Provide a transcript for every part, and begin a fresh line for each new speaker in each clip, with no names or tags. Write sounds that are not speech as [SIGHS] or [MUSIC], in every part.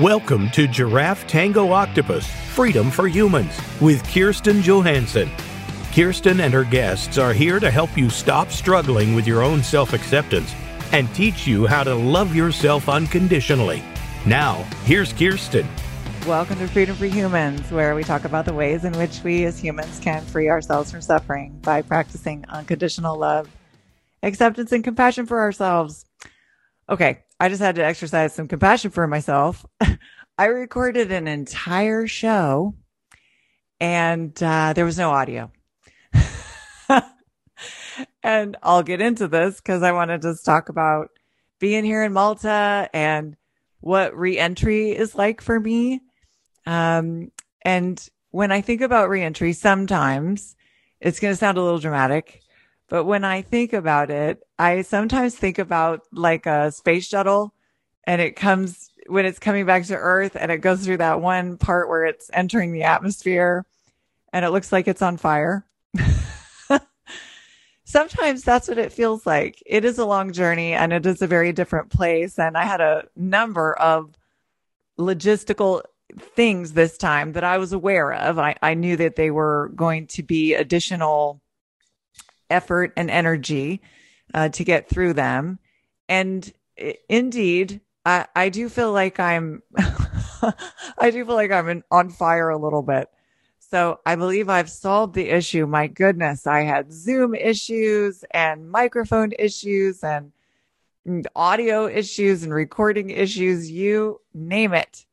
Welcome to Giraffe Tango Octopus Freedom for Humans with Kirsten Johansson. Kirsten and her guests are here to help you stop struggling with your own self acceptance and teach you how to love yourself unconditionally. Now, here's Kirsten.
Welcome to Freedom for Humans, where we talk about the ways in which we as humans can free ourselves from suffering by practicing unconditional love, acceptance, and compassion for ourselves. Okay, I just had to exercise some compassion for myself. [LAUGHS] I recorded an entire show and uh, there was no audio. [LAUGHS] and I'll get into this because I want to just talk about being here in Malta and what reentry is like for me. Um, and when I think about reentry, sometimes it's going to sound a little dramatic, but when I think about it, I sometimes think about like a space shuttle and it comes when it's coming back to Earth and it goes through that one part where it's entering the atmosphere and it looks like it's on fire. [LAUGHS] Sometimes that's what it feels like. It is a long journey and it is a very different place. And I had a number of logistical things this time that I was aware of. I, I knew that they were going to be additional effort and energy uh, to get through them. And indeed, I, I do feel like I'm, [LAUGHS] I do feel like I'm in, on fire a little bit. So I believe I've solved the issue. My goodness, I had Zoom issues and microphone issues and audio issues and recording issues, you name it.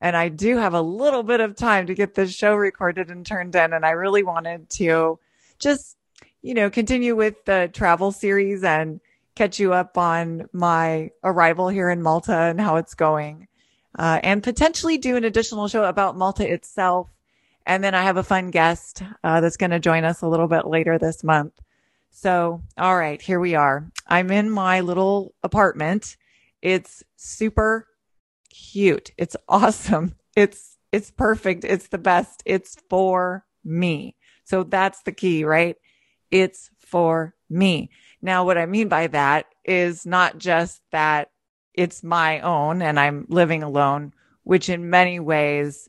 And I do have a little bit of time to get this show recorded and turned in. And I really wanted to just you know, continue with the travel series and catch you up on my arrival here in Malta and how it's going. Uh, and potentially do an additional show about Malta itself. And then I have a fun guest uh, that's going to join us a little bit later this month. So, all right, here we are. I'm in my little apartment. It's super cute. It's awesome. It's it's perfect. It's the best. It's for me. So that's the key, right? It's for me. Now, what I mean by that is not just that it's my own and I'm living alone, which in many ways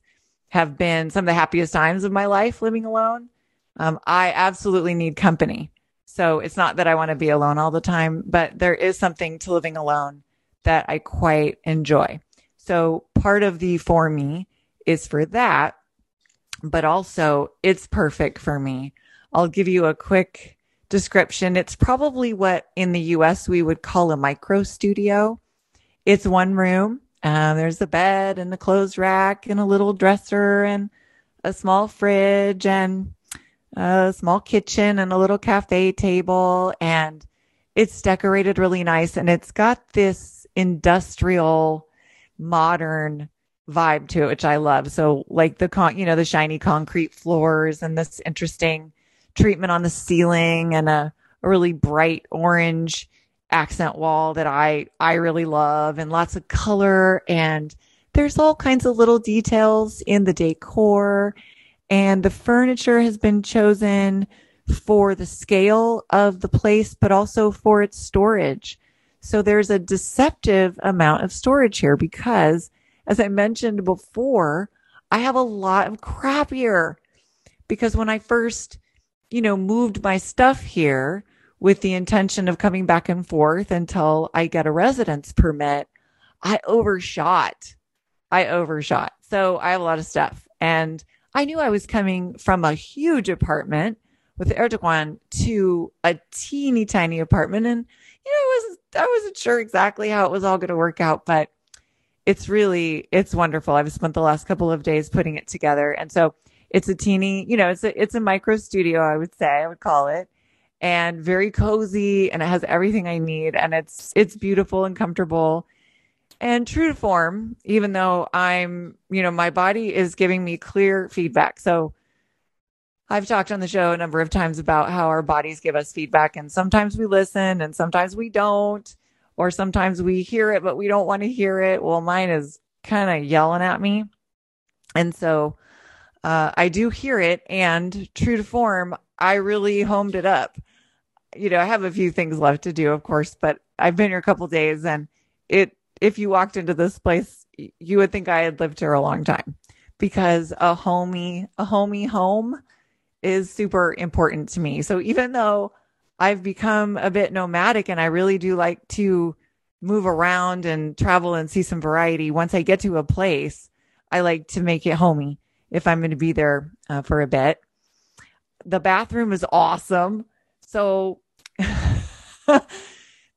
have been some of the happiest times of my life living alone. Um, I absolutely need company. So it's not that I want to be alone all the time, but there is something to living alone that I quite enjoy. So part of the for me is for that, but also it's perfect for me I'll give you a quick description. It's probably what in the US we would call a micro studio. It's one room. Uh, there's a bed and a clothes rack and a little dresser and a small fridge and a small kitchen and a little cafe table. And it's decorated really nice. And it's got this industrial modern vibe to it, which I love. So like the con, you know, the shiny concrete floors and this interesting treatment on the ceiling and a, a really bright orange accent wall that I, I really love and lots of color. And there's all kinds of little details in the decor. And the furniture has been chosen for the scale of the place, but also for its storage. So there's a deceptive amount of storage here because as I mentioned before, I have a lot of crap here. Because when I first you know, moved my stuff here with the intention of coming back and forth until I get a residence permit, I overshot. I overshot. So I have a lot of stuff. And I knew I was coming from a huge apartment with Erdogan to a teeny tiny apartment. And, you know, I wasn't, I wasn't sure exactly how it was all going to work out, but it's really, it's wonderful. I've spent the last couple of days putting it together. And so it's a teeny, you know, it's a, it's a micro studio, I would say, I would call it and very cozy and it has everything I need and it's, it's beautiful and comfortable and true to form, even though I'm, you know, my body is giving me clear feedback. So I've talked on the show a number of times about how our bodies give us feedback and sometimes we listen and sometimes we don't, or sometimes we hear it, but we don't want to hear it. Well, mine is kind of yelling at me. And so uh, I do hear it, and true to form, I really homed it up. You know, I have a few things left to do, of course, but I've been here a couple days, and it. If you walked into this place, you would think I had lived here a long time because a homey, a homey home is super important to me. So even though I've become a bit nomadic and I really do like to move around and travel and see some variety, once I get to a place, I like to make it homey if I'm going to be there uh, for a bit. The bathroom is awesome. So [LAUGHS] the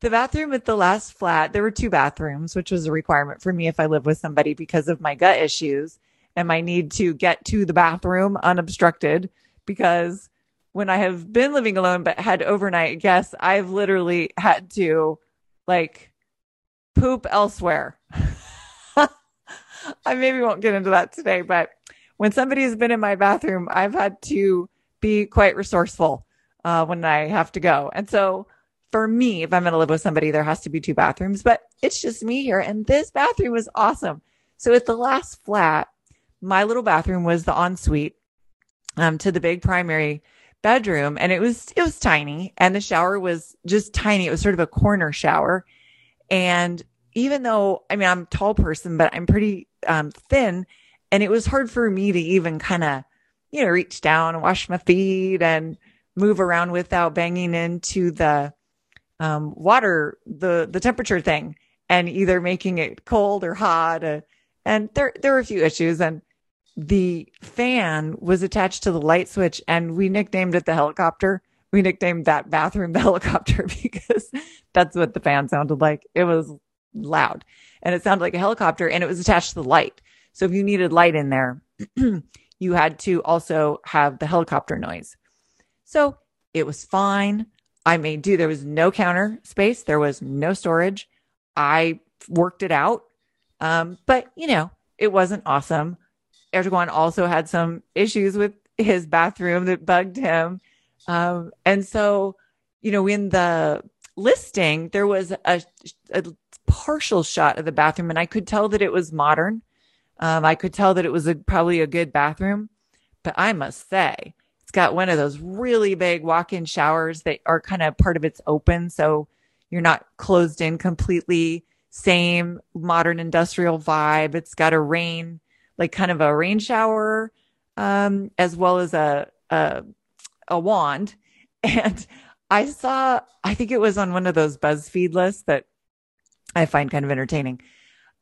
bathroom at the last flat, there were two bathrooms, which was a requirement for me if I live with somebody because of my gut issues and my need to get to the bathroom unobstructed. Because when I have been living alone but had overnight guests, I've literally had to like poop elsewhere. [LAUGHS] I maybe won't get into that today, but when somebody has been in my bathroom, I've had to be quite resourceful uh, when I have to go. And so for me, if I'm going to live with somebody, there has to be two bathrooms, but it's just me here. And this bathroom was awesome. So at the last flat, my little bathroom was the ensuite um, to the big primary bedroom. And it was, it was tiny and the shower was just tiny. It was sort of a corner shower. And even though, I mean, I'm a tall person, but I'm pretty um, thin and it was hard for me to even kind of, you know, reach down and wash my feet and move around without banging into the um, water, the the temperature thing, and either making it cold or hot. Uh, and there there were a few issues, and the fan was attached to the light switch, and we nicknamed it the helicopter. We nicknamed that bathroom the [LAUGHS] helicopter because that's what the fan sounded like. It was loud, and it sounded like a helicopter, and it was attached to the light. So if you needed light in there, [CLEARS THROAT] you had to also have the helicopter noise. So it was fine. I made do. There was no counter space. There was no storage. I worked it out. Um, but you know, it wasn't awesome. Erdogan also had some issues with his bathroom that bugged him. Um, and so, you know, in the listing, there was a, a, partial shot of the bathroom and I could tell that it was modern. Um, I could tell that it was a, probably a good bathroom, but I must say it's got one of those really big walk-in showers that are kind of part of its open. So you're not closed in completely. Same modern industrial vibe. It's got a rain, like kind of a rain shower, um, as well as a, a, a wand. [LAUGHS] And I saw, I think it was on one of those BuzzFeed lists that I find kind of entertaining.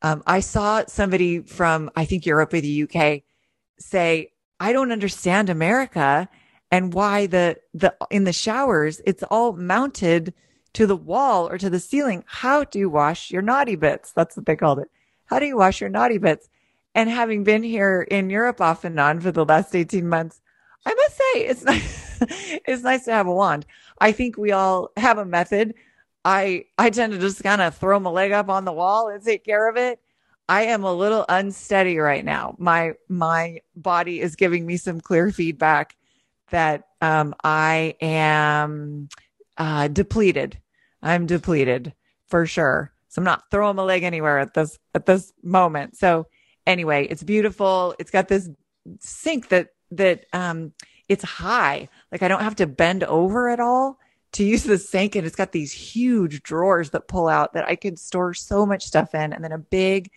Um, I saw somebody from, I think Europe or the UK say, I don't understand America and why the the in the showers it's all mounted to the wall or to the ceiling. How do you wash your naughty bits? That's what they called it. How do you wash your naughty bits? And having been here in Europe off and on for the last 18 months, I must say it's nice [LAUGHS] it's nice to have a wand. I think we all have a method. I I tend to just kind of throw my leg up on the wall and take care of it. I am a little unsteady right now. My my body is giving me some clear feedback that um, I am uh, depleted. I'm depleted for sure. So I'm not throwing my leg anywhere at this at this moment. So anyway, it's beautiful. It's got this sink that that um it's high. Like I don't have to bend over at all to use the sink and it's got these huge drawers that pull out that I could store so much stuff in and then a big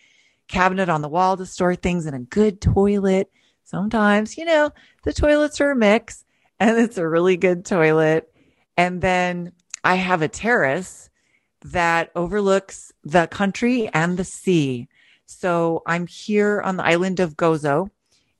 cabinet on the wall to store things and a good toilet. Sometimes, you know, the toilets are a mix and it's a really good toilet. And then I have a terrace that overlooks the country and the sea. So I'm here on the island of Gozo.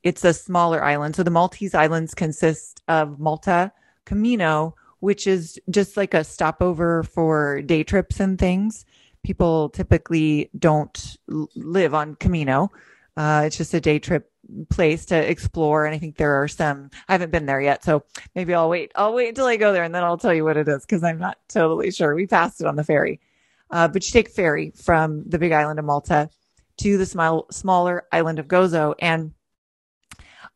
It's a smaller island. So the Maltese Islands consist of Malta, Comino, which is just like a stopover for day trips and things. People typically don't live on Comino. Uh, it's just a day trip place to explore. And I think there are some, I haven't been there yet. So maybe I'll wait. I'll wait until I go there and then I'll tell you what it is because I'm not totally sure. We passed it on the ferry. Uh, but you take ferry from the big island of Malta to the small, smaller island of Gozo. And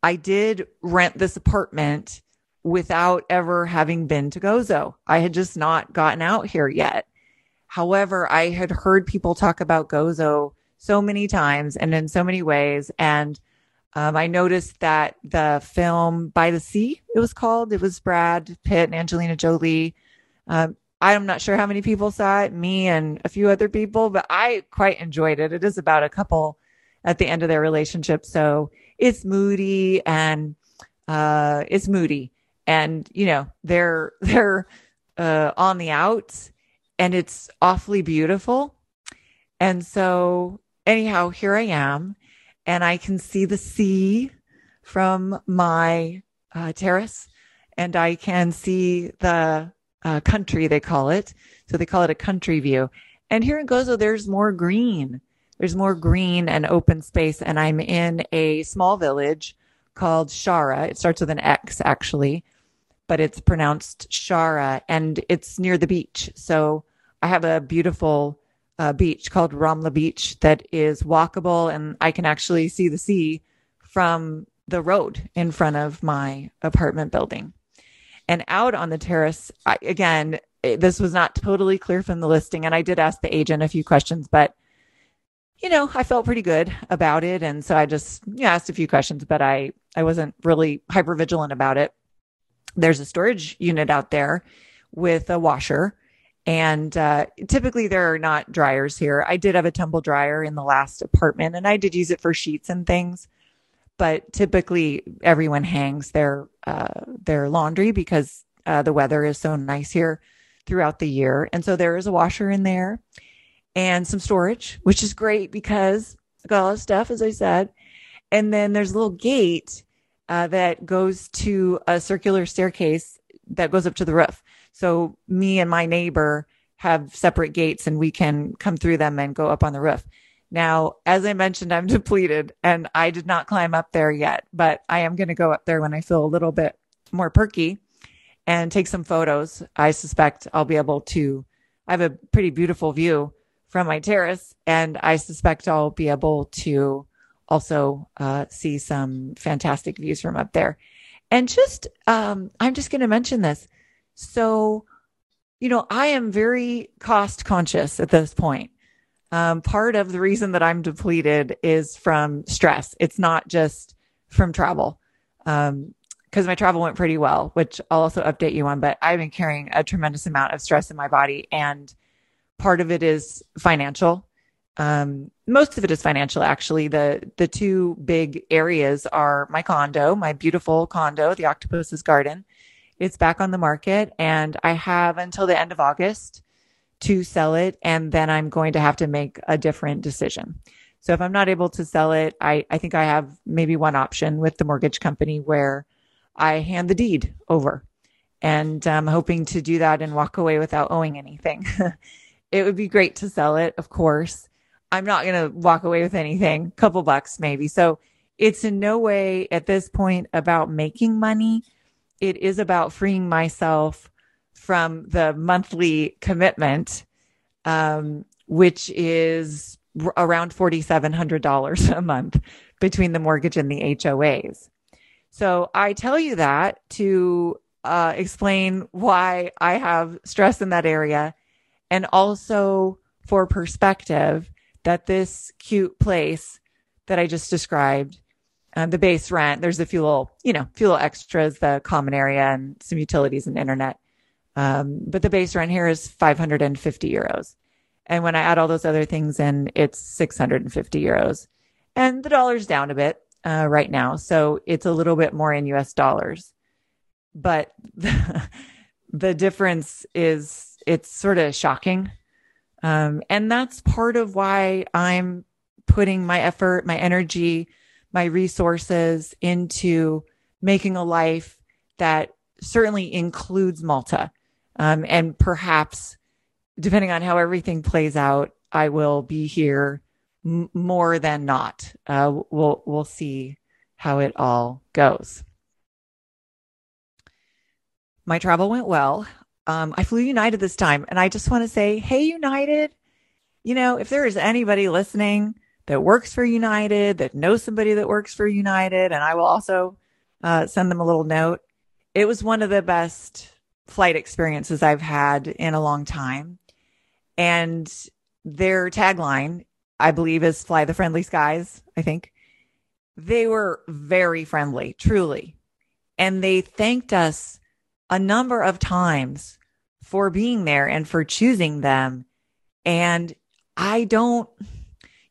I did rent this apartment without ever having been to Gozo. I had just not gotten out here yet. However, I had heard people talk about Gozo so many times and in so many ways. And um, I noticed that the film By the Sea, it was called, it was Brad Pitt and Angelina Jolie. Um, I'm not sure how many people saw it, me and a few other people, but I quite enjoyed it. It is about a couple at the end of their relationship. So it's moody and uh, it's moody, and you know they're [LAUGHS] they're uh, on the outs, and it's awfully beautiful. And so anyhow, here I am, and I can see the sea from my uh, terrace, and I can see the uh, country they call it. So they call it a country view. And here in Gozo, there's more green. There's more green and open space. And I'm in a small village called Shara. It starts with an X actually, but it's pronounced Shara and it's near the beach. So I have a beautiful uh, beach called Ramla Beach that is walkable and I can actually see the sea from the road in front of my apartment building. And out on the terrace, I, again, this was not totally clear from the listing. And I did ask the agent a few questions, but you know, I felt pretty good about it. And so I just asked a few questions, but I, I wasn't really hyper vigilant about it. There's a storage unit out there with a washer. And uh, typically there are not dryers here. I did have a tumble dryer in the last apartment and I did use it for sheets and things but typically everyone hangs their uh, their laundry because uh, the weather is so nice here throughout the year, and so there is a washer in there and some storage, which is great because I got all the stuff, as I said, and then there's a little gate uh, that goes to a circular staircase that goes up to the roof. So me and my neighbor have separate gates, and we can come through them and go up on the roof. Now, as I mentioned, I'm [LAUGHS] depleted and I did not climb up there yet, but I am going to go up there when I feel a little bit more perky and take some photos. I suspect I'll be able to. I have a pretty beautiful view from my terrace, and I suspect I'll be able to also uh, see some fantastic views from up there. And just, um, I'm just going to mention this. So, you know, I am very cost conscious at this point. Um, part of the reason that I'm depleted is from stress. It's not just from travel. Um, because my travel went pretty well, which I'll also update you on, but I've been carrying a tremendous amount of stress in my body. And part of it is financial. Um, most of it is financial, actually. The, the two big areas are my condo, my beautiful condo, the Octopus's Garden. It's back on the market and I have until the end of August to sell it. And then I'm going to have to make a different decision. So if I'm not able to sell it, I, I think I have maybe one option with the mortgage company where I hand the deed over. And I'm hoping to do that and walk away without owing anything. [LAUGHS] it would be great to sell it, of course. I'm not going to walk away with anything, couple bucks maybe. So it's in no way at this point about making money. It is about freeing myself from the monthly commitment, um, which is r- around $4,700 a month between the mortgage and the HOAs. So I tell you that to uh, explain why I have stress in that area and also for perspective that this cute place that I just described, uh, the base rent, there's a few little, you know, few little extras, the common area and some utilities and internet. Um, but the base rent here is 550 euros. And when I add all those other things in, it's 650 euros. And the dollar's down a bit uh, right now. So it's a little bit more in US dollars. But the, [LAUGHS] the difference is it's sort of shocking. Um, and that's part of why I'm putting my effort, my energy, my resources into making a life that certainly includes Malta. Um, and perhaps, depending on how everything plays out, I will be here m- more than not. Uh, we'll we'll see how it all goes. My travel went well. Um, I flew United this time, and I just want to say, hey, United. You know, if there is anybody listening that works for United, that knows somebody that works for United, and I will also uh, send them a little note. It was one of the best flight experiences I've had in a long time. And their tagline, I believe, is fly the friendly skies, I think. They were very friendly, truly. And they thanked us a number of times for being there and for choosing them. And I don't,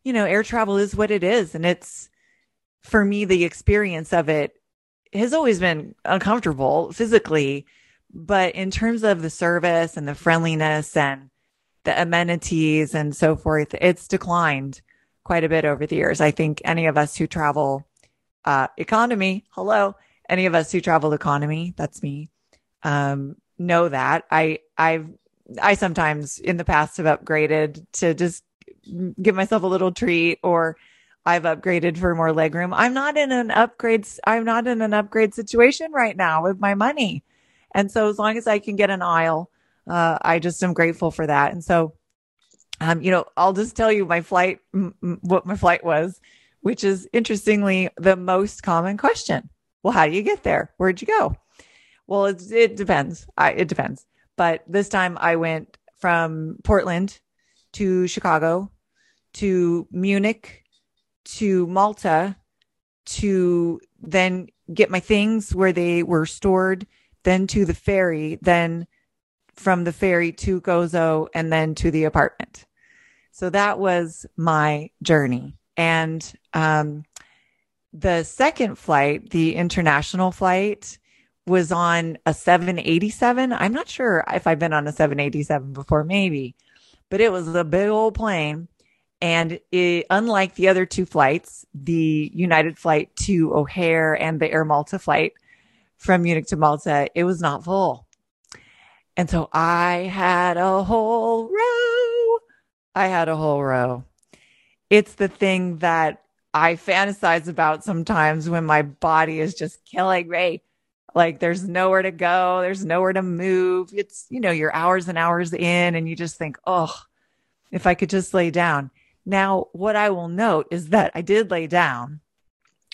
you know, air travel is what it is. And it's for me, the experience of it has always been uncomfortable physically. But in terms of the service and the friendliness and the amenities and so forth, it's declined quite a bit over the years. I think any of us who travel uh, economy, hello, any of us who travel economy, that's me, um, know that. I I've I sometimes in the past have upgraded to just give myself a little treat or I've upgraded for more legroom. I'm not in an upgrade. I'm not in an upgrade situation right now with my money. And so as long as I can get an aisle, uh, I just am grateful for that. And so, um, you know, I'll just tell you my flight, m- what my flight was, which is interestingly the most common question. Well, how do you get there? Where'd you go? Well, it, it depends. I, it depends. But this time I went from Portland to Chicago to Munich to Malta to then get my things where they were stored, then to the ferry, then from the ferry to Gozo, and then to the apartment. So that was my journey. And um, the second flight, the international flight, was on a 787. I'm not sure if I've been on a 787 before, maybe, but it was a big old plane. And it, unlike the other two flights, the United flight to O'Hare and the Air Malta flight from Munich to Malta, it was not full. And so I had a whole row. I had a whole row. It's the thing that I fantasize about sometimes when my body is just killing me. Like there's nowhere to go, there's nowhere to move. It's, you know, you're hours and hours in, and you just think, oh, if I could just lay down. Now, what I will note is that I did lay down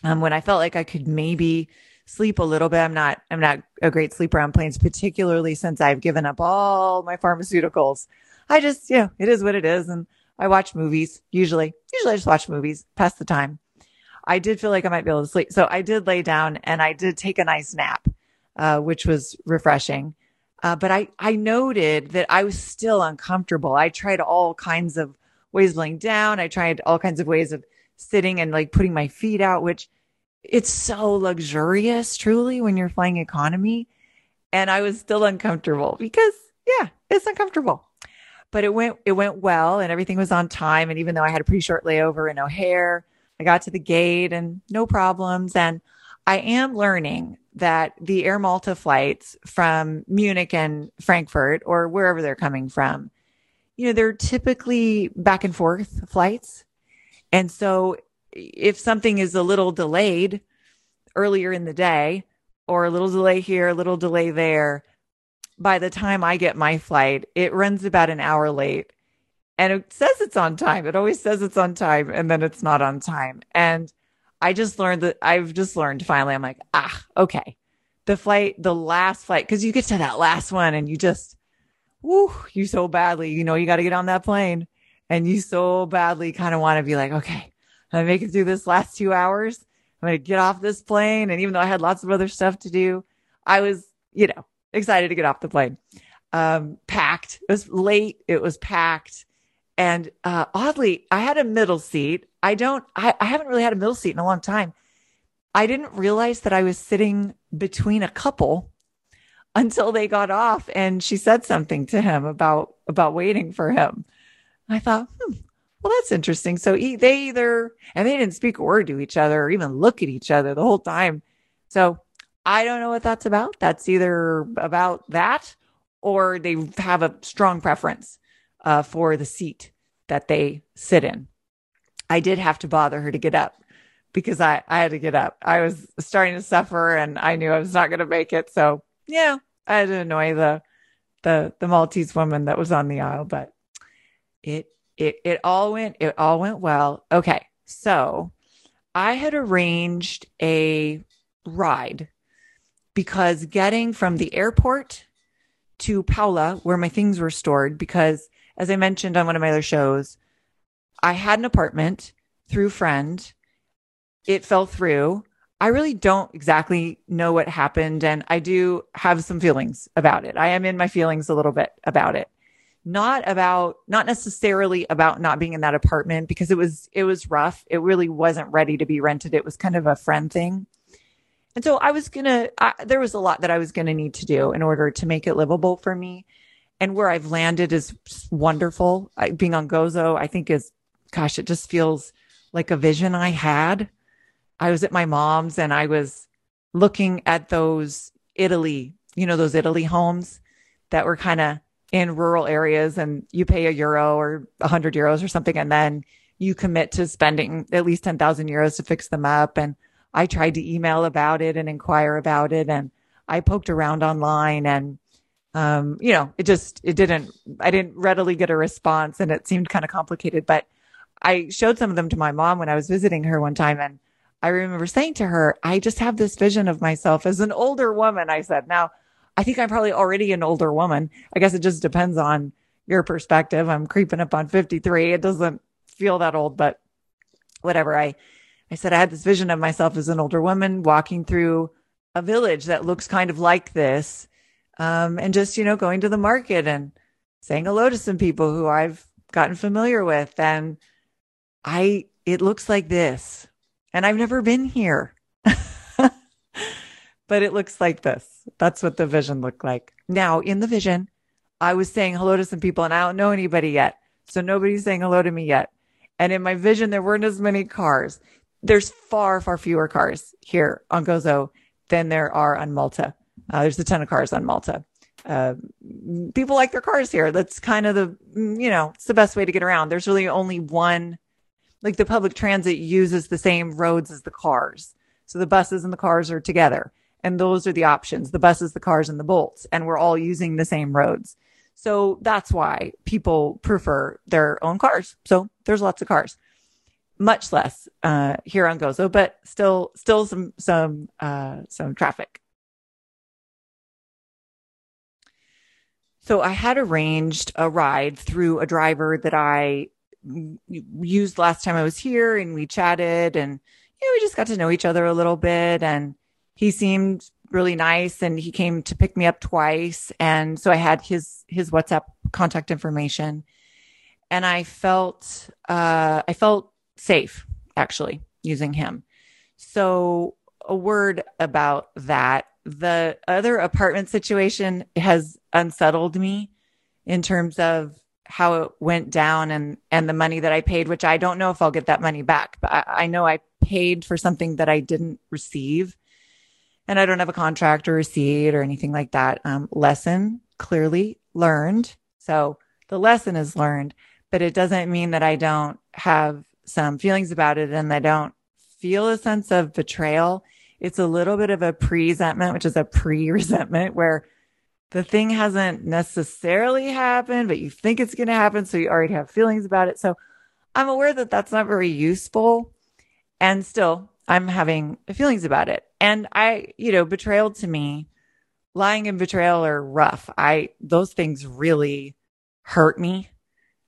um, when I felt like I could maybe sleep a little bit. I'm not, I'm not a great sleeper on planes, particularly since I've given up all my pharmaceuticals. I just, you know, it is what it is. And I watch movies usually. Usually I just watch movies, pass the time. I did feel like I might be able to sleep. So I did lay down and I did take a nice nap, uh, which was refreshing. Uh, but I, I noted that I was still uncomfortable. I tried all kinds of ways of laying down. I tried all kinds of ways of sitting and like putting my feet out, which it's so luxurious truly when you're flying economy. And I was still uncomfortable because yeah, it's uncomfortable but it went it went well and everything was on time and even though i had a pretty short layover in o'hare i got to the gate and no problems. And i am learning that the air malta flights from munich and frankfurt or wherever they're coming from you know they're typically back and forth flights. And so if something is a little delayed earlier in the day or a little delay here a little delay there by the time I get my flight, it runs about an hour late and it says it's on time. It always says it's on time and then it's not on time. And I just learned that I've just learned finally, I'm like, ah, okay. The flight, the last flight, cause you get to that last one and you just, whoo, you so badly, you know, you got to get on that plane and you so badly kind of want to be like, okay, to make it through this last two hours. I'm going to get off this plane. And even though I had lots of other stuff to do, I was, you know, excited to get off the plane. Um, packed. It was late. It was packed. And uh, oddly, I had a middle seat. I don't, I, I haven't really had a middle seat in a long time. I didn't realize that I was sitting between a couple until they got off and she said something to him about, about waiting for him. I thought, hmm, well, that's interesting. So he, they either, and they didn't speak a word to each other or even look at each other the whole time. So I don't know what that's about. That's either about that or they have a strong preference uh, for the seat that they sit in. I did have to bother her to get up because I, I had to get up. I was starting to suffer and I knew I was not going to make it. So yeah, I had to annoy the, the, the Maltese woman that was on the aisle, but it, it, it all went, it all went well. Okay. So I had arranged a ride because getting from the airport to Paola, where my things were stored, because as I mentioned on one of my other shows, I had an apartment through friend. It fell through. I really don't exactly know what happened. And I do have some feelings about it. I am in my feelings a little bit about it not about, not necessarily about not being in that apartment because it was, it was rough. It really wasn't ready to be rented. It was kind of a friend thing. And so I was going to, there was a lot that I was going to need to do in order to make it livable for me. And where I've landed is wonderful. I, being on Gozo, I think is, gosh, it just feels like a vision I had. I was at my mom's and I was looking at those Italy, you know, those Italy homes that were kind of in rural areas and you pay a euro or a hundred euros or something. And then you commit to spending at least 10,000 euros to fix them up. And I tried to email about it and inquire about it. And I poked around online and, um, you know, it just, it didn't, I didn't readily get a response and it seemed kind of complicated, but I showed some of them to my mom when I was visiting her one time. And I remember saying to her, I just have this vision of myself as an older woman. I said, now I think I'm probably already an older woman. I guess it just depends on your perspective. I'm creeping up on 53. It doesn't feel that old, but whatever. I, I said I had this vision of myself as an older woman walking through a village that looks kind of like this. Um, and just, you know, going to the market and saying hello to some people who I've gotten familiar with. And I, it looks like this. And I've never been here, [LAUGHS] but it looks like this. That's what the vision looked like. Now, in the vision, I was saying hello to some people and I don't know anybody yet. So nobody's saying hello to me yet. And in my vision, there weren't as many cars there's far, far fewer cars here on Gozo than there are on Malta. Uh, there's a ton of cars on Malta. Uh, people like their cars here. That's kind of the, you know, it's the best way to get around. There's really only one, like the public transit uses the same roads as the cars. So the buses and the cars are together. And those are the options the buses, the cars, and the bolts. And we're all using the same roads. So that's why people prefer their own cars. So there's lots of cars much less uh, here on Gozo, but still still some some uh, some traffic. So I had arranged a ride through a driver that I used last time I was here, and we chatted, and you know we just got to know each other a little bit, and he seemed really nice, and he came to pick me up twice, and so I had his his WhatsApp contact information, and I felt uh, I felt safe actually using him. So a word about that. The other apartment situation has unsettled me in terms of how it went down and and the money that I paid, which I don't know if I'll get that money back. But I, I know I paid for something that I didn't receive, and I don't have a contract or receipt or anything like that. Um, lesson clearly learned. So the lesson is learned, but it doesn't mean that I don't have some feelings about it and I don't feel a sense of betrayal. It's a little bit of a pre-resentment, which is a pre-resentment where the thing hasn't necessarily happened, but you think it's going to happen. So you already have feelings about it. So I'm aware that that's not very useful. And still, I'm having feelings about it. And I, you know, betrayal to me, lying and betrayal are rough. I, those things really hurt me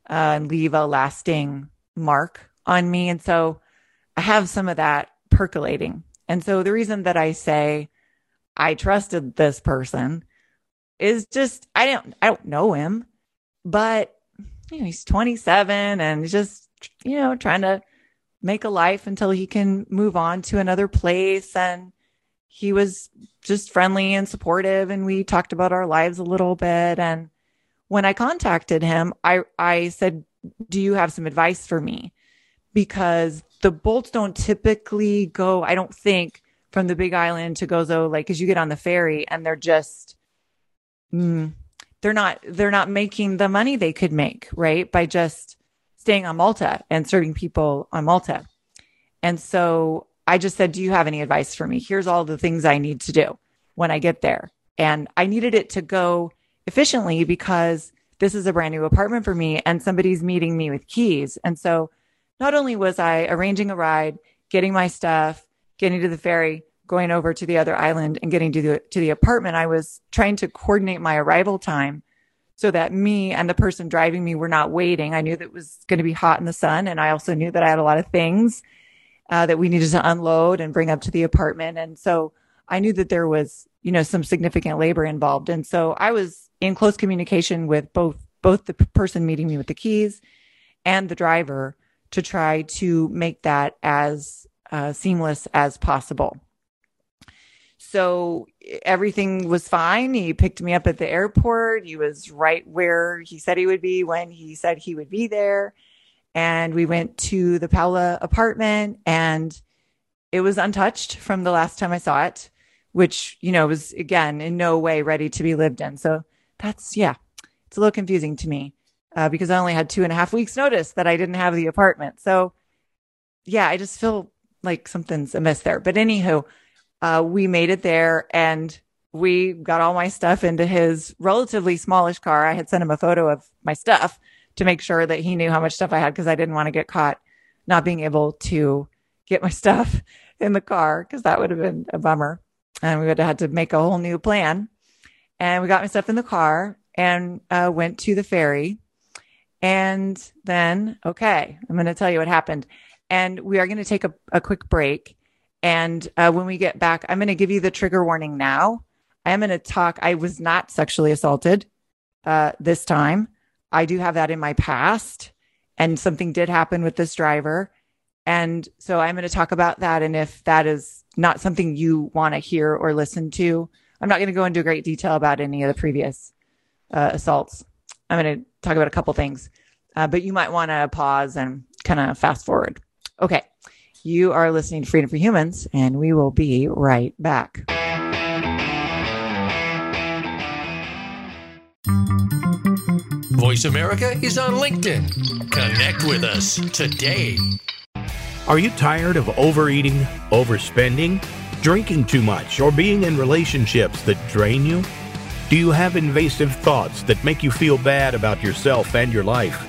uh, and leave a lasting mark on me. And so I have some of that percolating. And so the reason that I say I trusted this person is just I don't I don't know him, but you know, he's 27 and just you know trying to make a life until he can move on to another place. And he was just friendly and supportive and we talked about our lives a little bit. And when I contacted him I I said do you have some advice for me? Because the bolts don't typically go, I don't think, from the big island to Gozo, like, cause you get on the ferry and they're just, mm, they're not, they're not making the money they could make, right? By just staying on Malta and serving people on Malta. And so I just said, do you have any advice for me? Here's all the things I need to do when I get there. And I needed it to go efficiently because this is a brand new apartment for me and somebody's meeting me with keys. And so not only was I arranging a ride, getting my stuff, getting to the ferry, going over to the other island and getting to the, to the apartment, I was trying to coordinate my arrival time so that me and the person driving me were not waiting. I knew that it was going to be hot in the sun. And I also knew that I had a lot of things uh, that we needed to unload and bring up to the apartment. And so I knew that there was, you know, some significant labor involved. And so I was in close communication with both both the person meeting me with the keys and the driver to try to make that as uh, seamless as possible. So everything was fine. He picked me up at the airport. He was right where he said he would be when he said he would be there. And we went to the Paola apartment and it was untouched from the last time I saw it, which, you know, was again in no way ready to be lived in. So that's, yeah, it's a little confusing to me uh, because I only had two and a half weeks notice that I didn't have the apartment. So yeah, I just feel like something's amiss there. But anywho, uh, we made it there and we got all my stuff into his relatively smallish car. I had sent him a photo of my stuff to make sure that he knew how much stuff I had because I didn't want to get caught not being able to get my [LAUGHS] stuff in the car because that would have been a bummer. And we would have had to make a whole new plan. And we got my stuff in the car and uh, went to the ferry. And then, okay, I'm going to tell you what happened. And we are going to take a, a quick break. And uh, when we get back, I'm going to give you the trigger warning now. I am going to talk. I was not sexually assaulted uh, this time. I do have that in my past, and something did happen with this driver. And so I'm going to talk about that. And if that is not something you want to hear or listen to, I'm not going to go into great detail about any of the previous uh, assaults. I'm going to talk about a couple things, uh, but you might want to pause and kind of fast forward. Okay. You are listening to Freedom for Humans, and we will be right back.
Voice America is on LinkedIn. Connect with us today.
Are you tired of overeating, overspending, drinking too much, or being in relationships that drain you? Do you have invasive thoughts that make you feel bad about yourself and your life?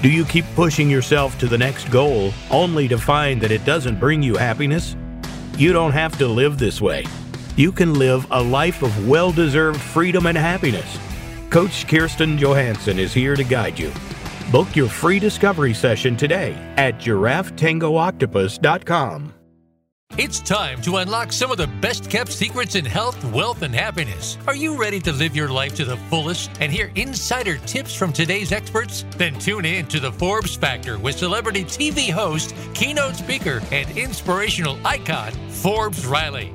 Do you keep pushing yourself to the next goal only to find that it doesn't bring you happiness? You don't have to live this way. You can live a life of well deserved freedom and happiness. Coach Kirsten Johansson is here to guide you. Book your free discovery session today at giraffetangooctopus.com.
It's time to unlock some of the best kept secrets in health, wealth, and happiness. Are you ready to live your life to the fullest and hear insider tips from today's experts? Then tune in to the Forbes Factor with celebrity TV host, keynote speaker, and inspirational icon, Forbes Riley.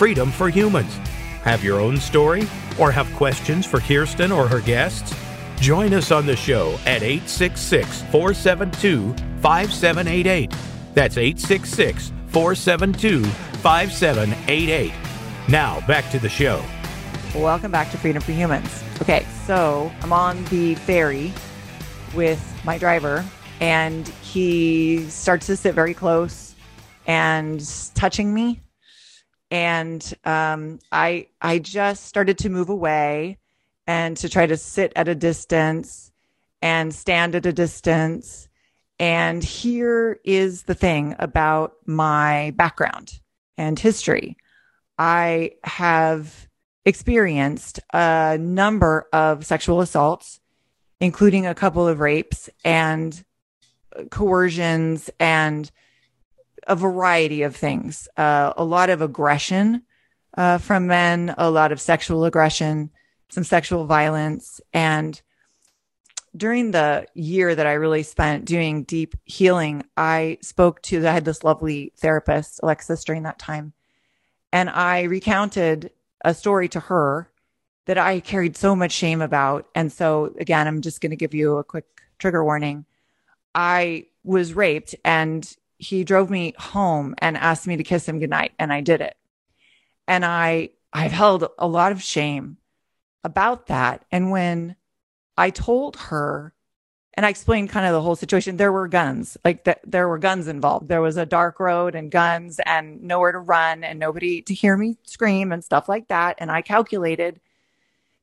Freedom for Humans. Have your own story or have questions for Kirsten or her guests? Join us on the show at 866 472 5788. That's 866 472 5788. Now, back to the show.
Welcome back to Freedom for Humans. Okay, so I'm on the ferry with my driver, and he starts to sit very close and touching me. And um, I I just started to move away and to try to sit at a distance and stand at a distance. And here is the thing about my background and history. I have experienced a number of sexual assaults, including a couple of rapes and coercions and a variety of things. Uh, a lot of aggression uh, from men, a lot of sexual aggression, some sexual violence. And during the year that I really spent doing deep healing, I spoke to, I had this lovely therapist, Alexis, during that time. And I recounted a story to her that I carried so much shame about. And so, again, I'm just going to give you a quick trigger warning. I was raped and he drove me home and asked me to kiss him goodnight. And I did it. And I, I've held a lot of shame about that. And when I told her, and I explained kind of the whole situation, there were guns, like th- there were guns involved. There was a dark road and guns and nowhere to run and nobody to hear me scream and stuff like that. And I calculated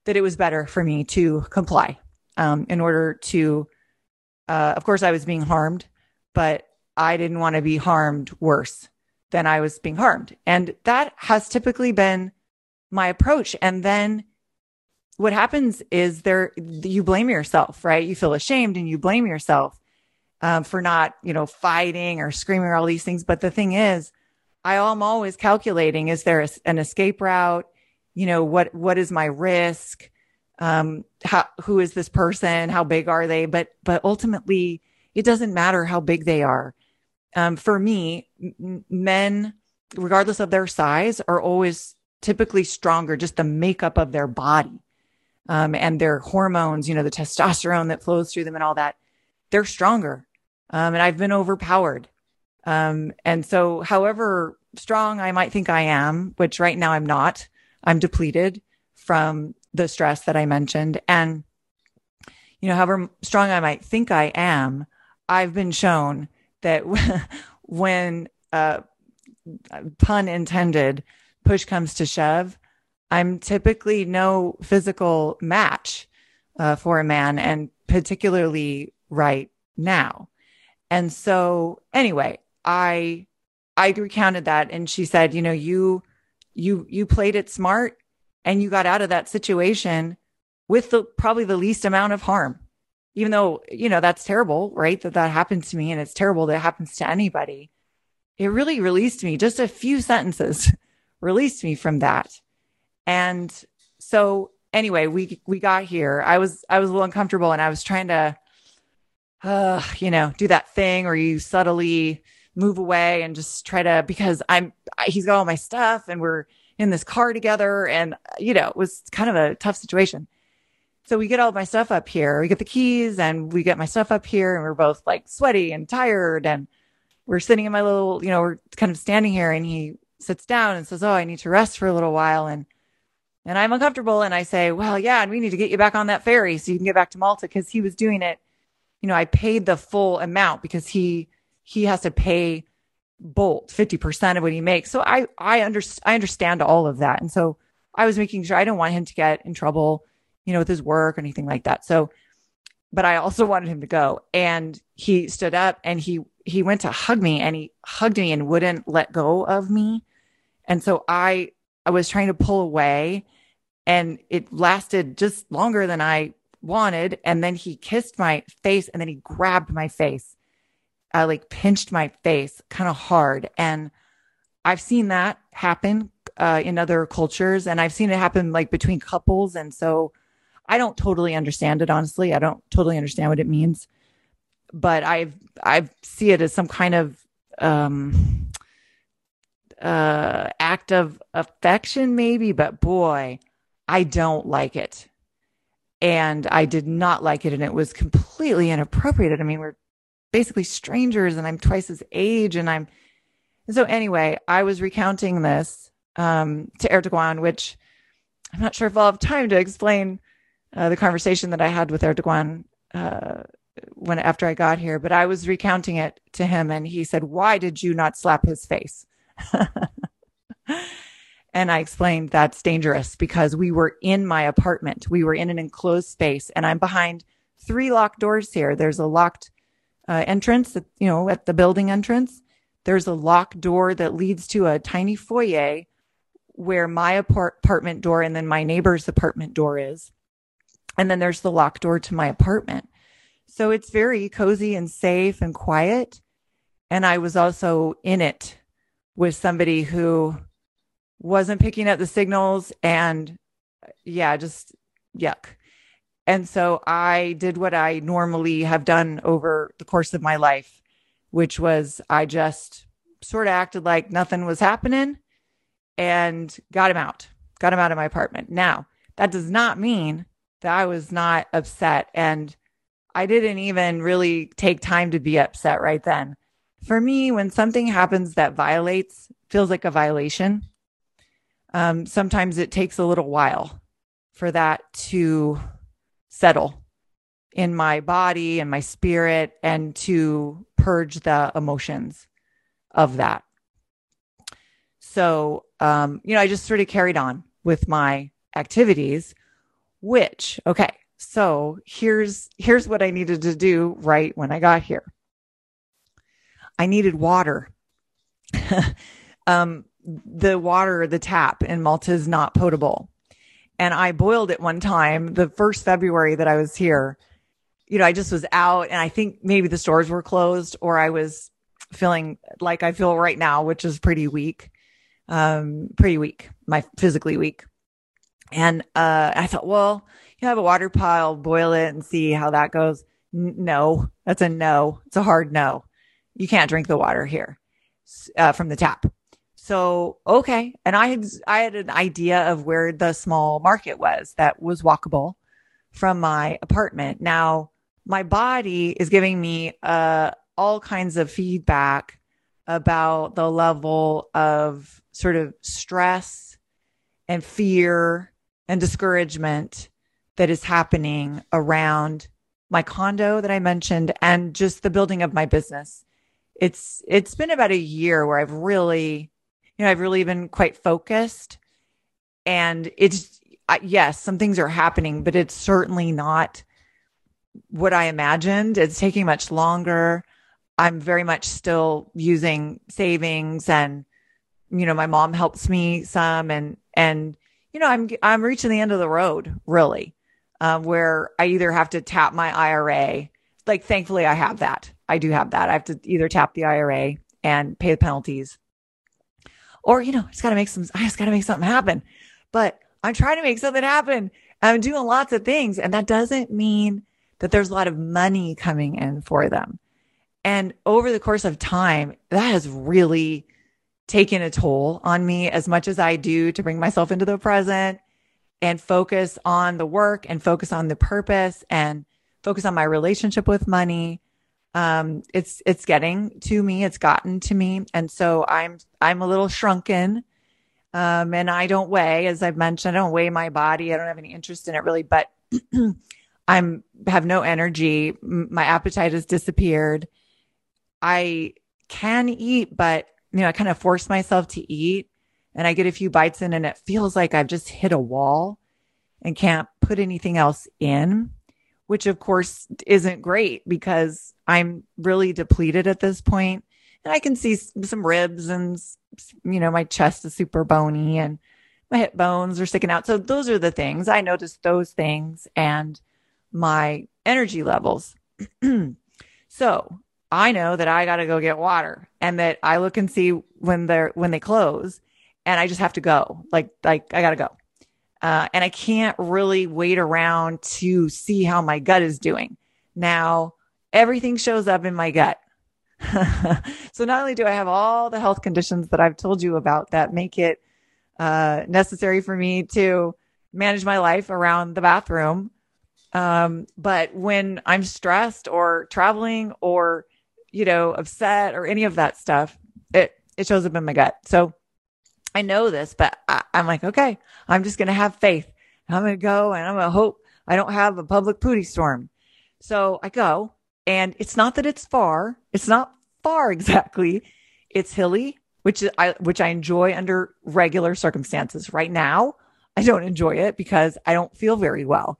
that it was better for me to comply um, in order to, uh, of course, I was being harmed, but I didn't want to be harmed worse than I was being harmed. And that has typically been my approach. And then what happens is there, you blame yourself, right? You feel ashamed and you blame yourself um, for not, you know, fighting or screaming or all these things. But the thing is, I am always calculating, is there a, an escape route? you know what what is my risk um how who is this person how big are they but but ultimately it doesn't matter how big they are um for me m- men regardless of their size are always typically stronger just the makeup of their body um and their hormones you know the testosterone that flows through them and all that they're stronger um and i've been overpowered um and so however strong i might think i am which right now i'm not I'm depleted from the stress that I mentioned. And, you know, however strong I might think I am, I've been shown that [LAUGHS] when, uh, pun intended, push comes to shove, I'm typically no physical match uh, for a man, and particularly right now. And so, anyway, I I recounted that, and she said, you know, you you you played it smart and you got out of that situation with the probably the least amount of harm even though you know that's terrible right? That that happened to me and it's terrible that it happens to anybody. It really released me just a few sentences [LAUGHS] released me from that. And so anyway we we got here. I was i was a little uncomfortable and i was trying to uh you know do that thing or you subtly move away and just try to because I'm he's got all my stuff and we're in this car together and you know it was kind of a tough situation. So we get all my stuff up here. We get the keys and we get my stuff up here and we're both like sweaty and tired and we're sitting in my little, you know, we're kind of standing here and he sits down and says, "Oh, I need to rest for a little while." And and I'm uncomfortable and I say, "Well, yeah, and we need to get you back on that ferry so you can get back to Malta because he was doing it. You know, I paid the full amount because he he has to pay Bolt 50% of what he makes. So I, I, under, I understand all of that. And so I was making sure I didn't want him to get in trouble, you know, with his work or anything like that. So, but I also [LAUGHS] wanted him to go. And he stood up and he, he went to hug me and he hugged me and wouldn't let go of me. And so I, I was trying to pull away and it lasted just longer than I wanted. And then he kissed my face and then he grabbed my face I like pinched my face kind of hard. And I've seen that happen uh, in other cultures and I've seen it happen like between couples. And so I don't totally understand it, honestly. I don't totally understand what it means, but I've, I see it as some kind of, um, uh, act of affection, maybe, but boy, I don't like it. And I did not like it. And it was completely inappropriate. I mean, we're basically strangers and I'm twice his age. And I'm, so anyway, I was recounting this um, to Erdogan, which I'm not sure if I'll have time to explain uh, the conversation that I had with Erdogan uh, when after I got here, but I was recounting it to him, and he said, "Why did you not slap his face?" [LAUGHS] and I explained that's dangerous because we were in my apartment, we were in an enclosed space, and I'm behind three locked doors here. There's a locked uh, entrance, you know, at the building entrance. There's a locked door that leads to a tiny foyer where my apartment door and then my neighbor's apartment door is. And then there's the locked door to my apartment. So it's very cozy and safe and quiet. And I was also in it with somebody who wasn't picking up the signals and yeah, just yuck. And so I did what I normally have done over the course of my life, which was I just sort of acted like nothing was happening and got him out, got him out of my apartment. Now, that does not mean that I was not upset. And I didn't even really take time to be upset right then. For me, when something happens that violates, feels like a violation, um, sometimes it takes a little while for that to settle in my body and my spirit and to purge the emotions of that. So, um, you know, I just sort of carried on with my activities, which, okay, so here's, here's what I needed to do right when I got here. I needed water. [LAUGHS] um, the water, the tap in Malta is not potable. And I boiled it one time, the first February that I was here. You know, I just was out and I think maybe the stores were closed or I was feeling like I feel right now, which is pretty weak, um, pretty weak, my physically weak. And, uh, I thought, well, you have a water pile, boil it and see how that goes. N- no, that's a no. It's a hard no. You can't drink the water here, uh, from the tap. So, okay. And I had, I had an idea of where the small market was that was walkable from my apartment. Now, my body is giving me, uh, all kinds of feedback about the level of sort of stress and fear and discouragement that is happening around my condo that I mentioned and just the building of my business. It's it's been about a year where I've really you know I've really been quite focused and it's yes, some things are happening, but it's certainly not what I imagined. It's taking much longer. I'm very much still using savings and, you know, my mom helps me some and, and, you know, I'm, I'm reaching the end of the road really, uh, where I either have to tap my IRA. Like, thankfully I have that. I do have that. I have to either tap the IRA and pay the penalties or, you know, I just got to make some, I just got to make something happen. But I'm trying to make something happen. I'm doing lots of things. And that doesn't mean that there's a lot of money coming in for them. And over the course of time, that has really taken a toll on me as much as I do to bring myself into the present and focus on the work and focus on the purpose and focus on my relationship with money. Um, it's, it's getting to me. It's gotten to me. And so I'm, I'm a little shrunken. Um, and I don't weigh, as I've mentioned, I don't weigh my body. I don't have any interest in it really, but [CLEARS THROAT] I'm have no energy. My appetite has disappeared. I can eat, but you know, I kind of force myself to eat and I get a few bites in and it feels like I've just hit a wall and can't put anything else in, which of course isn't great because I'm really depleted at this point and I can see some ribs and, you know, my chest is super bony and my hip bones are sticking out. So those are the things I noticed those things and my energy levels. [CLEARS THROAT] so I know that I got to go get water and that I look and see when they're, when they close and I just have to go. Like, like I got to go. Uh, and I can't really wait around to see how my gut is doing. Now, everything shows up in my gut. [LAUGHS] so not only do I have all the health conditions that I've told you about that make it uh, necessary for me to manage my life around the bathroom, um, but when I'm stressed or traveling or, you know, upset or any of that stuff, it, it shows up in my gut. So I know this, but I, I'm like, okay, I'm just to have faith. I'm to go and I'm to hope I don't have a public pooty storm. So I go and it's not that it's far. It's not far [LAUGHS] exactly. It's hilly, which is I, which I enjoy under regular circumstances. Right now, I don't enjoy it because I don't feel very well.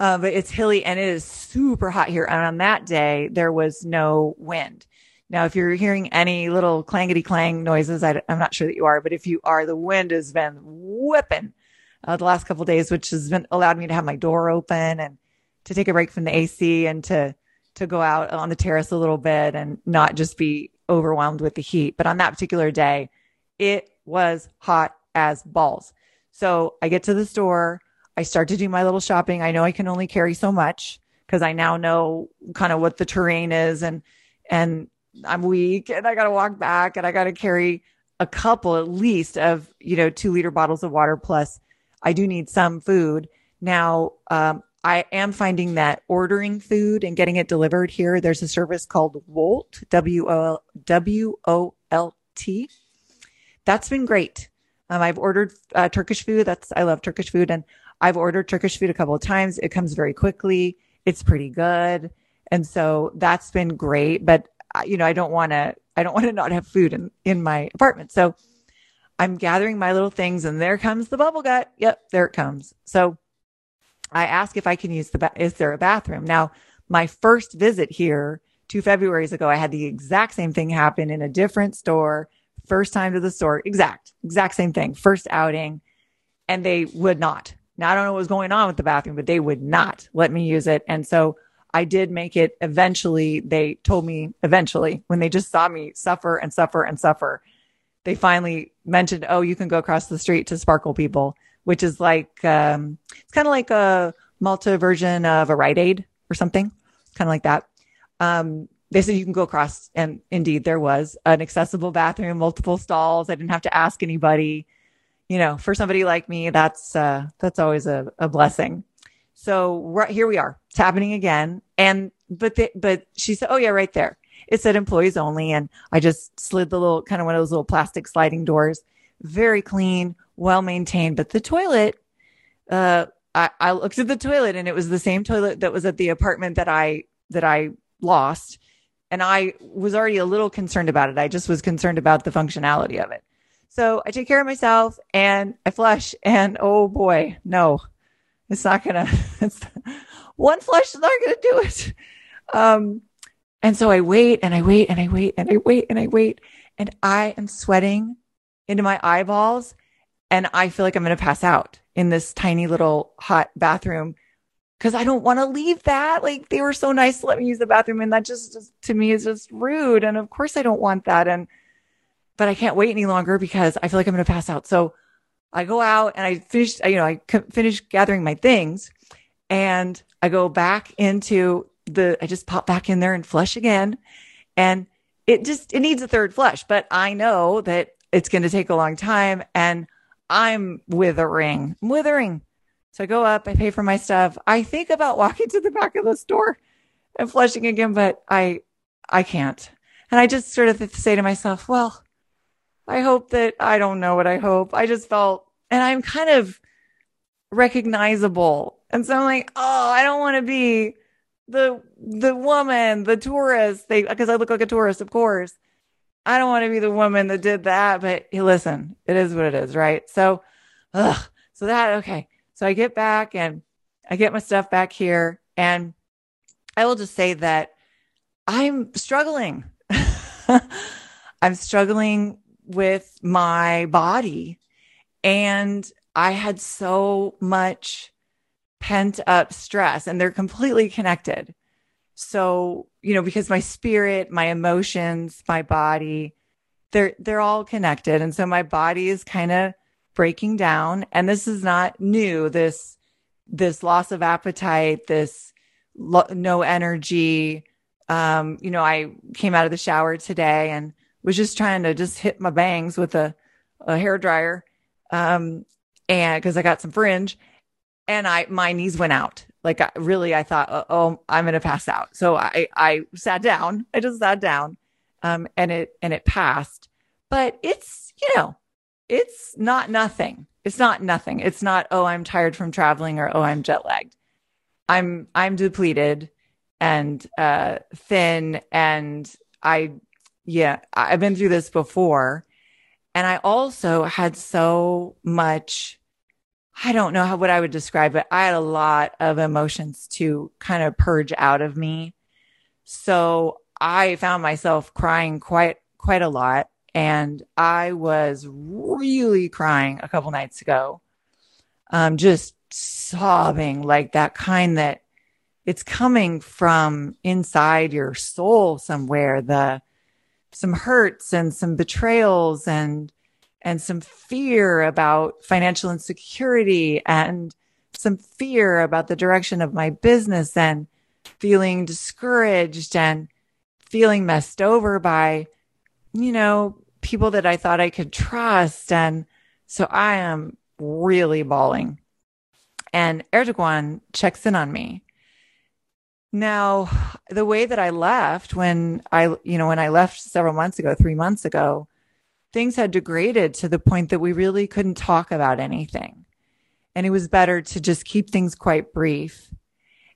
Uh, but it's hilly and it is super hot here. And on that day, there was no wind. Now, if you're hearing any little clangety clang noises, I, am not sure that you are, but if you are, the wind has been whipping uh, the last couple days, which has been allowed me to have my door open and to take a break from the AC and to, to go out on the terrace a little bit and not just be overwhelmed with the heat. But on that particular day, it was hot as balls. So I get to the store. I start to do my little shopping. I know I can only carry so much because I now know kind of what the terrain is and, and I'm weak and I got to walk back and I got to carry a couple at least of, you know, two liter bottles of water plus I do need some food. Now, um, I am finding that ordering food and getting it delivered here, there's a service called Wolt, W O W O L T. That's been great. Um, I've ordered uh, Turkish food. That's, I love Turkish food. And I've ordered Turkish food a couple of times. It comes very quickly. It's pretty good. And so that's been great. But, uh, you know, I don't want to, I don't [LAUGHS] want to not have food in, in my apartment. So I'm gathering my little things and there comes the bubble gut. Yep. There it comes. So I ask if I can use the, ba- is there a bathroom? Now, my first visit here two Februarys ago, I had the exact same thing happen in a different store. First time to the store, exact, exact same thing. First outing and they would not. Now I don't know what was going on with the bathroom, but they would not let me use it. And so I did make it eventually. They told me eventually when they just saw me suffer and suffer and suffer, they finally mentioned, Oh, you can go across the street to Sparkle People, which is like, um, it's kind of like a Malta version of a Rite Aid or something, kind of like that. Um, they said you can go across and indeed there was an accessible bathroom, multiple stalls. I didn't have to ask anybody. You know, for somebody like me, that's, uh, that's always a, a blessing. So right here we are. It's happening again. And, but, the, but she said, Oh yeah, right there. It said employees only. And I just slid the little, kind of one of those little plastic sliding doors. Very clean, well maintained. But the toilet, uh, I, I looked at the toilet and it was the same toilet that was at the apartment that I, that I lost. And I was already a little concerned about it. I just was concerned about the functionality of it. So I take care of myself and I flush and oh boy, no, it's not gonna, [LAUGHS] it's, one flush is not gonna do it. Um, and so I wait and I wait and I wait and I wait and I wait and I am sweating into my eyeballs and I feel like I'm going to pass out in this tiny little hot bathroom because I don't want to leave that. Like they were so nice to let me use the bathroom and that just, just to me is just rude. And of course I don't want that. And, but I can't wait any longer because I feel like I'm going to pass out. So I go out and I finish, you know, I finish gathering my things and I go back into the, I just pop back in there and flush again. And it just, it needs a third flush, but I know that it's going to take a long time and I'm withering, I'm withering. So I go up, I pay for my stuff. I think about walking to the back of the store and flushing again, but I, I can't. And I just sort of say to myself, well, I hope that I don't know what I hope. I just felt, and I'm kind of recognizable. And so I'm like, oh, I don't want to be the, the woman, the tourist. They, cause I look like a tourist, of course. I don't want to be the woman that did that, but hey, listen, it is what it is, right? So, ugh, so that, okay. So I get back and I get my stuff back here and I will just say that I'm struggling. [LAUGHS] I'm struggling with my body. And I had so much pent up stress, and they're completely connected. So, you know, because my spirit, my emotions, my body, they're they're all connected. And so my body is kind of breaking down. And this is not new. This this loss of appetite, this lo- no energy. Um, you know, I came out of the shower today and was just trying to just hit my bangs with a, a hair dryer. Um, and cause I got some fringe and I, my knees went out. Like I, really, I thought, oh, oh I'm going to pass out. So I, I sat down. I just sat down. Um, and it, and it passed, but it's, you know, it's not nothing. It's not nothing. It's not, oh, I'm tired from traveling or, oh, I'm jet lagged. I'm, I'm depleted and, uh, thin and I yeah, I've been through this before. And I also had so much, I don't know how what I would describe it. I had a lot of emotions to kind of purge out of me. So I found myself crying quite, quite a lot. And I was really crying a couple nights ago. Um, just sobbing like that kind that it's coming from inside your soul somewhere. The, some hurts and some betrayals and and some fear about financial insecurity and some fear about the direction of my business and feeling discouraged and feeling messed over by you know people that I thought I could trust and so I am really bawling. And Erdogan checks in on me. Now, the way that I left when I, you know, when I left several months ago, three months ago, things had degraded to the point that we really couldn't talk about anything. And it was better to just keep things quite brief.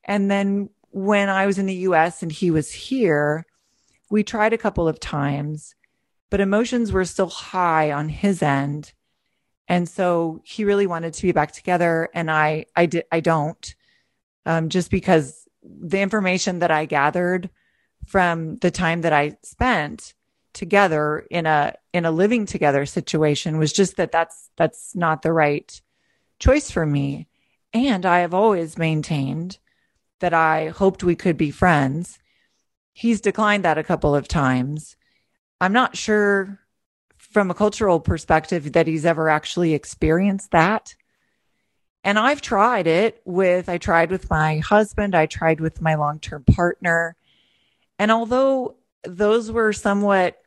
And then when I was in the US and he was here, we tried a couple of times, but emotions were still high on his end. And so he really wanted to be back together. And I, I did, I don't, um, just because the information that I gathered from the time that I spent together in a, in a living together situation was just that that's, that's not the right choice for me. And I have always maintained that I hoped we could be friends. He's declined that a couple of times. I'm not sure from a cultural perspective that he's ever actually experienced that. And I've tried it with, I tried with my husband, I tried with my long term partner. And although those were somewhat,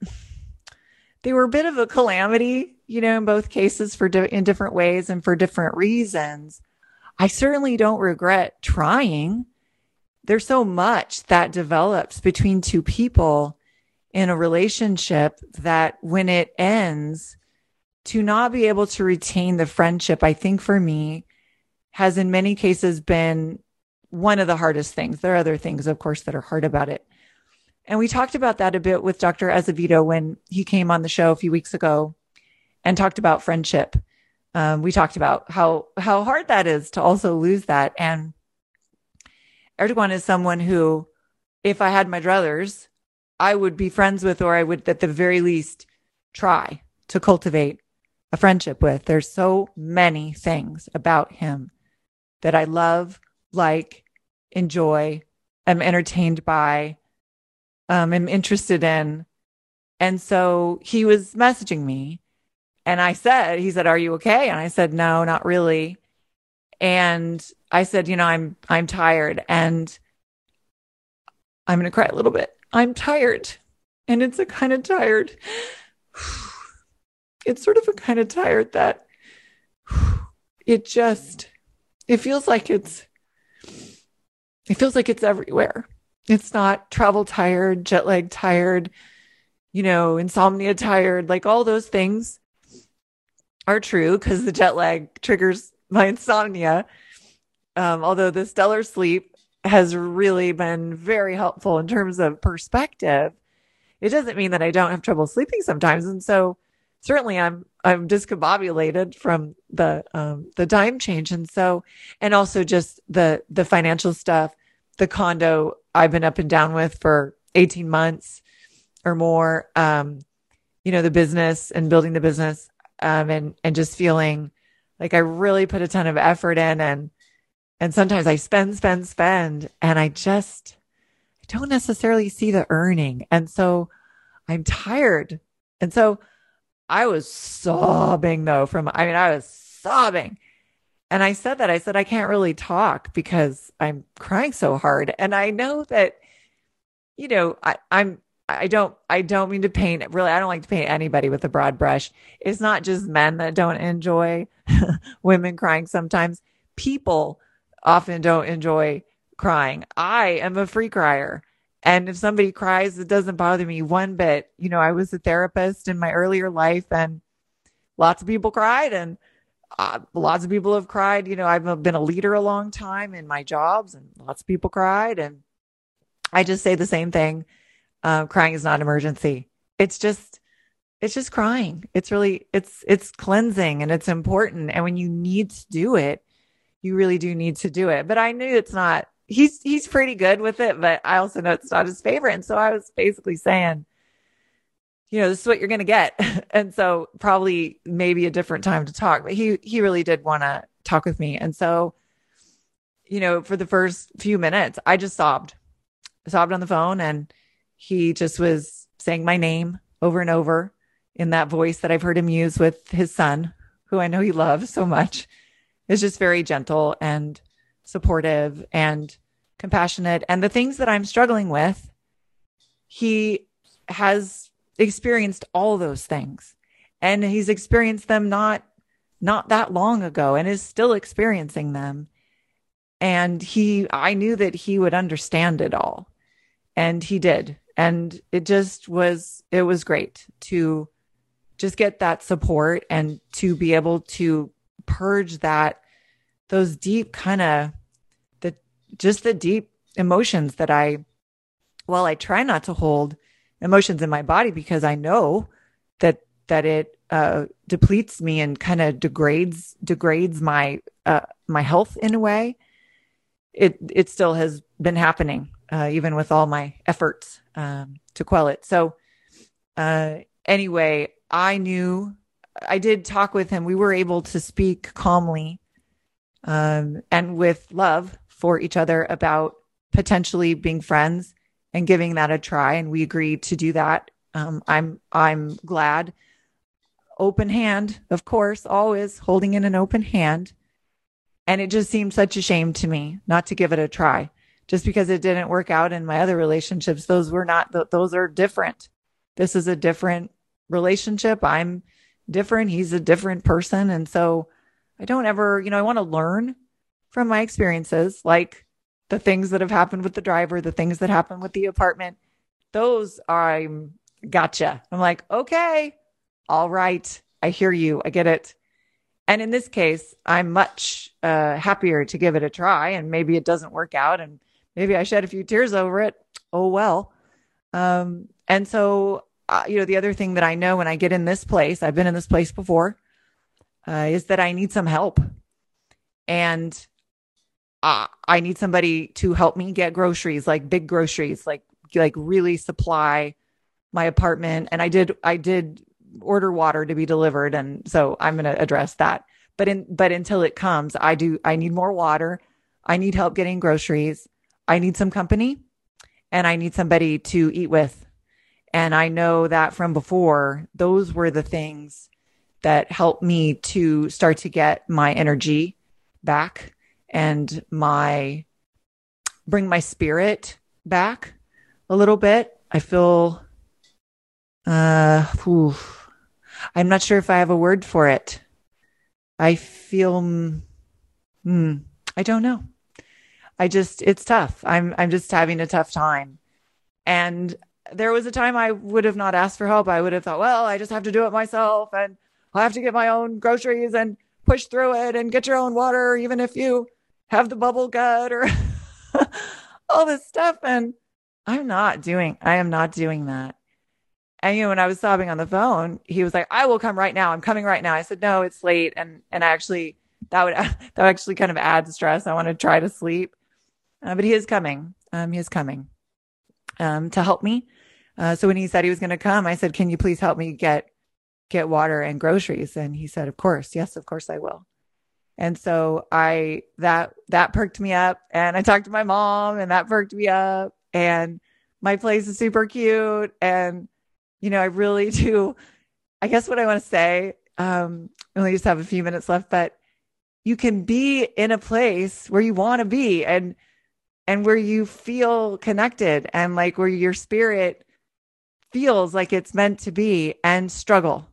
they were a bit of a calamity, you know, in both cases for di- in different ways and for different reasons. I certainly don't regret trying there's so much that develops between two people in a relationship that when it ends, to not be able to retain the friendship, I think for me, has in many cases been one of the hardest things. There are other things, of course, that are hard about it. And we talked about that a bit with Dr. Azevedo when he came on the show a few weeks ago and talked about friendship. Um, we talked about how how hard that is to also lose that. And Erdogan is someone who, if I had my druthers, I would be friends with, or I would, at the very least, try to cultivate a friendship with. There's so many things about him that I love, like, enjoy, am entertained by, um, am interested in. And so he was messaging me and I said, he said, are you okay? And I said, no, not really. And I said, you know, I'm I'm tired and I'm to cry a little bit. I'm tired. And it's a kind of tired. [SIGHS] It's sort of a kind of tired that [SIGHS] it just it feels like it's it feels like it's everywhere. It's not travel tired, jet lag tired, you know, insomnia tired, like all those things are true because the jet lag triggers my insomnia. Um, although the stellar sleep has really been very helpful in terms of perspective, it doesn't mean that I don't have trouble sleeping sometimes. And so certainly I'm I'm discombobulated from the um, the time change. And so and also just the the financial stuff, the condo I've been up and down with for 18 months or more. Um, you know, the business and building the business um, and and just feeling like I really put a ton of effort in and and sometimes I spend, spend, spend, and I just I don't necessarily see the earning. And so I'm tired. And so I was sobbing though from I mean, I was sobbing. And I said that I said I can't really talk because I'm crying so hard. And I know that, you know, I, I'm I don't I don't mean to paint really I don't like to paint anybody with a broad brush. It's not just men that don't enjoy [LAUGHS] women crying sometimes. People often don't enjoy crying. I am a free crier. And if somebody cries, it doesn't bother me one bit. You know, I was a therapist in my earlier life and lots of people cried and uh, lots of people have cried. You know, I've been a leader a long time in my jobs and lots of people cried. And I just say the same thing uh, crying is not an emergency. It's just, it's just crying. It's really, it's, it's cleansing and it's important. And when you need to do it, you really do need to do it. But I knew it's not, he's, he's pretty good with it, but I also know it's not his favorite. And so I was basically saying, you know, this is what you're going to get. [LAUGHS] and so probably maybe a different time to talk, but he, he really did want to talk with me. And so, you know, for the first few minutes, I just sobbed, I sobbed on the phone and, he just was saying my name over and over in that voice that I've heard him use with his son, who I know he loves so much. Is just very gentle and supportive and compassionate. And the things that I'm struggling with, he has experienced all those things. And he's experienced them not not that long ago and is still experiencing them. And he, I knew that he would understand it all. And he did. And it just was, it was great to just get that support and to be able to purge that, those deep kind of, the, just the deep emotions that I, well, I try not to hold emotions in my body because I know that, that it uh, depletes me and kind of degrades degrades my uh, my health in a way. It it still has been happening uh, even with all my efforts um, to quell it. So uh, anyway, I knew I did talk with him. We were able to speak calmly um, and with love for each other about potentially being friends and giving that a try. And we agreed to do that. Um, I'm I'm glad open hand, of course, always holding in an open hand. And it just seemed such a shame to me not to give it a try just because it didn't work out in my other relationships. Those were not, those are different. This is a different relationship. I'm different. He's a different person. And so I don't ever, you know, I want to learn from my experiences, like the things that have happened with the driver, the things that happened with the apartment. Those I'm gotcha. I'm like, okay, all right, I hear you. I get it. And in this case, I'm much uh, happier to give it a try. And maybe it doesn't work out, and maybe I shed a few tears over it. Oh well. Um, and so, uh, you know, the other thing that I know when I get in this place, I've been in this place before, uh, is that I need some help, and uh, I need somebody to help me get groceries, like big groceries, like like really supply my apartment. And I did, I did order water to be delivered. And so i'm going to address that. But in but until it comes i do i need more water. I need help getting groceries. I need some company. And i need somebody to eat with. And i know that from before those were the things that helped me to start to get my energy back and my bring my spirit back a little bit i feel uh oof, I'm not sure if I have a word for it. I feel, hmm, I don't know. I just, it's tough. I'm, I'm just having a tough time. And there was a time I would have not asked for help. I would have thought, well, I just have to do it myself and I'll have to get my own groceries and push through it and get your own water, even if you have the bubble gut or [LAUGHS] all this stuff. And I'm not doing, I am not doing that. And you know, when I was sobbing on the phone, he was like, "I will come right now. I'm coming right now." I said, "No, it's late." And and I actually that would [LAUGHS] that would actually kind of add stress. I want to try to sleep, uh, but he is coming. Um, he is coming um, to help me. Uh, so when he said he was going to come, I said, "Can you please help me get get water and groceries?" And he said, "Of course, yes, of course I will." And so I that that perked me up, and I talked to my mom, and that perked me up. And my place is super cute, and you know, I really [LAUGHS] do. I guess what I want to say, um, I only just have a few minutes left, but you can be in a place where you want to be and and where you feel connected and like where your spirit feels like it's meant to be and struggle.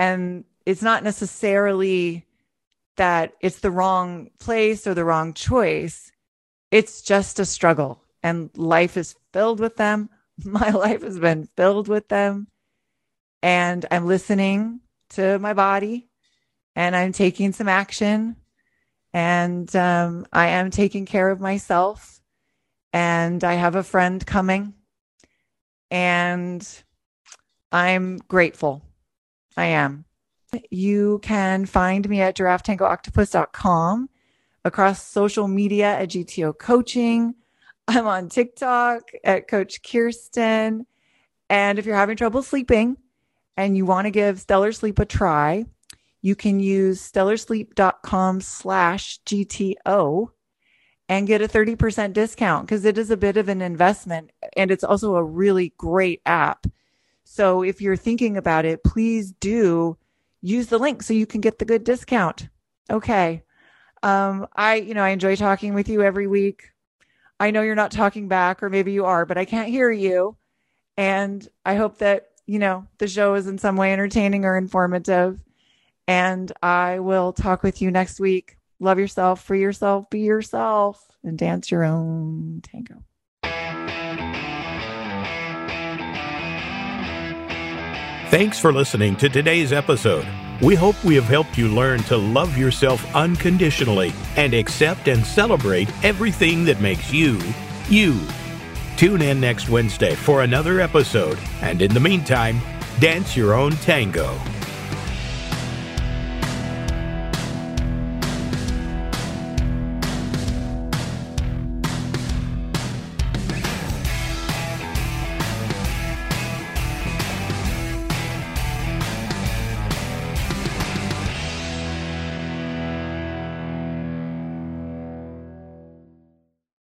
And it's not necessarily that it's the wrong place or the wrong choice. It's just a struggle and life is filled with them. [LAUGHS] my life has been filled with them. And I'm listening to my body and I'm taking some action and um, I am taking care of myself. And I have a friend coming and I'm grateful. I am. You can find me at giraffetangooctopus.com across social media at GTO Coaching I'm on TikTok at Coach Kirsten. And if you're having trouble sleeping and you want to give Stellar Sleep a try, you can use stellarsleep.com slash GTO and get a 30% discount because it is a bit of an investment and it's also a really great app. So if you're thinking about it, please do use the link so you can get the good discount. Okay. Um, I, you know, I enjoy talking with you every week. I know you're not talking back, or maybe you are, but I can't hear you. And I hope that, you know, the show is in some way entertaining or informative. And I will talk with you next week. Love yourself, free yourself, be yourself, and dance your own tango.
Thanks for listening to today's episode. We hope we have helped you learn to love yourself unconditionally and accept and celebrate everything that makes you, you. Tune in next Wednesday for another episode, and in the meantime, dance your own tango.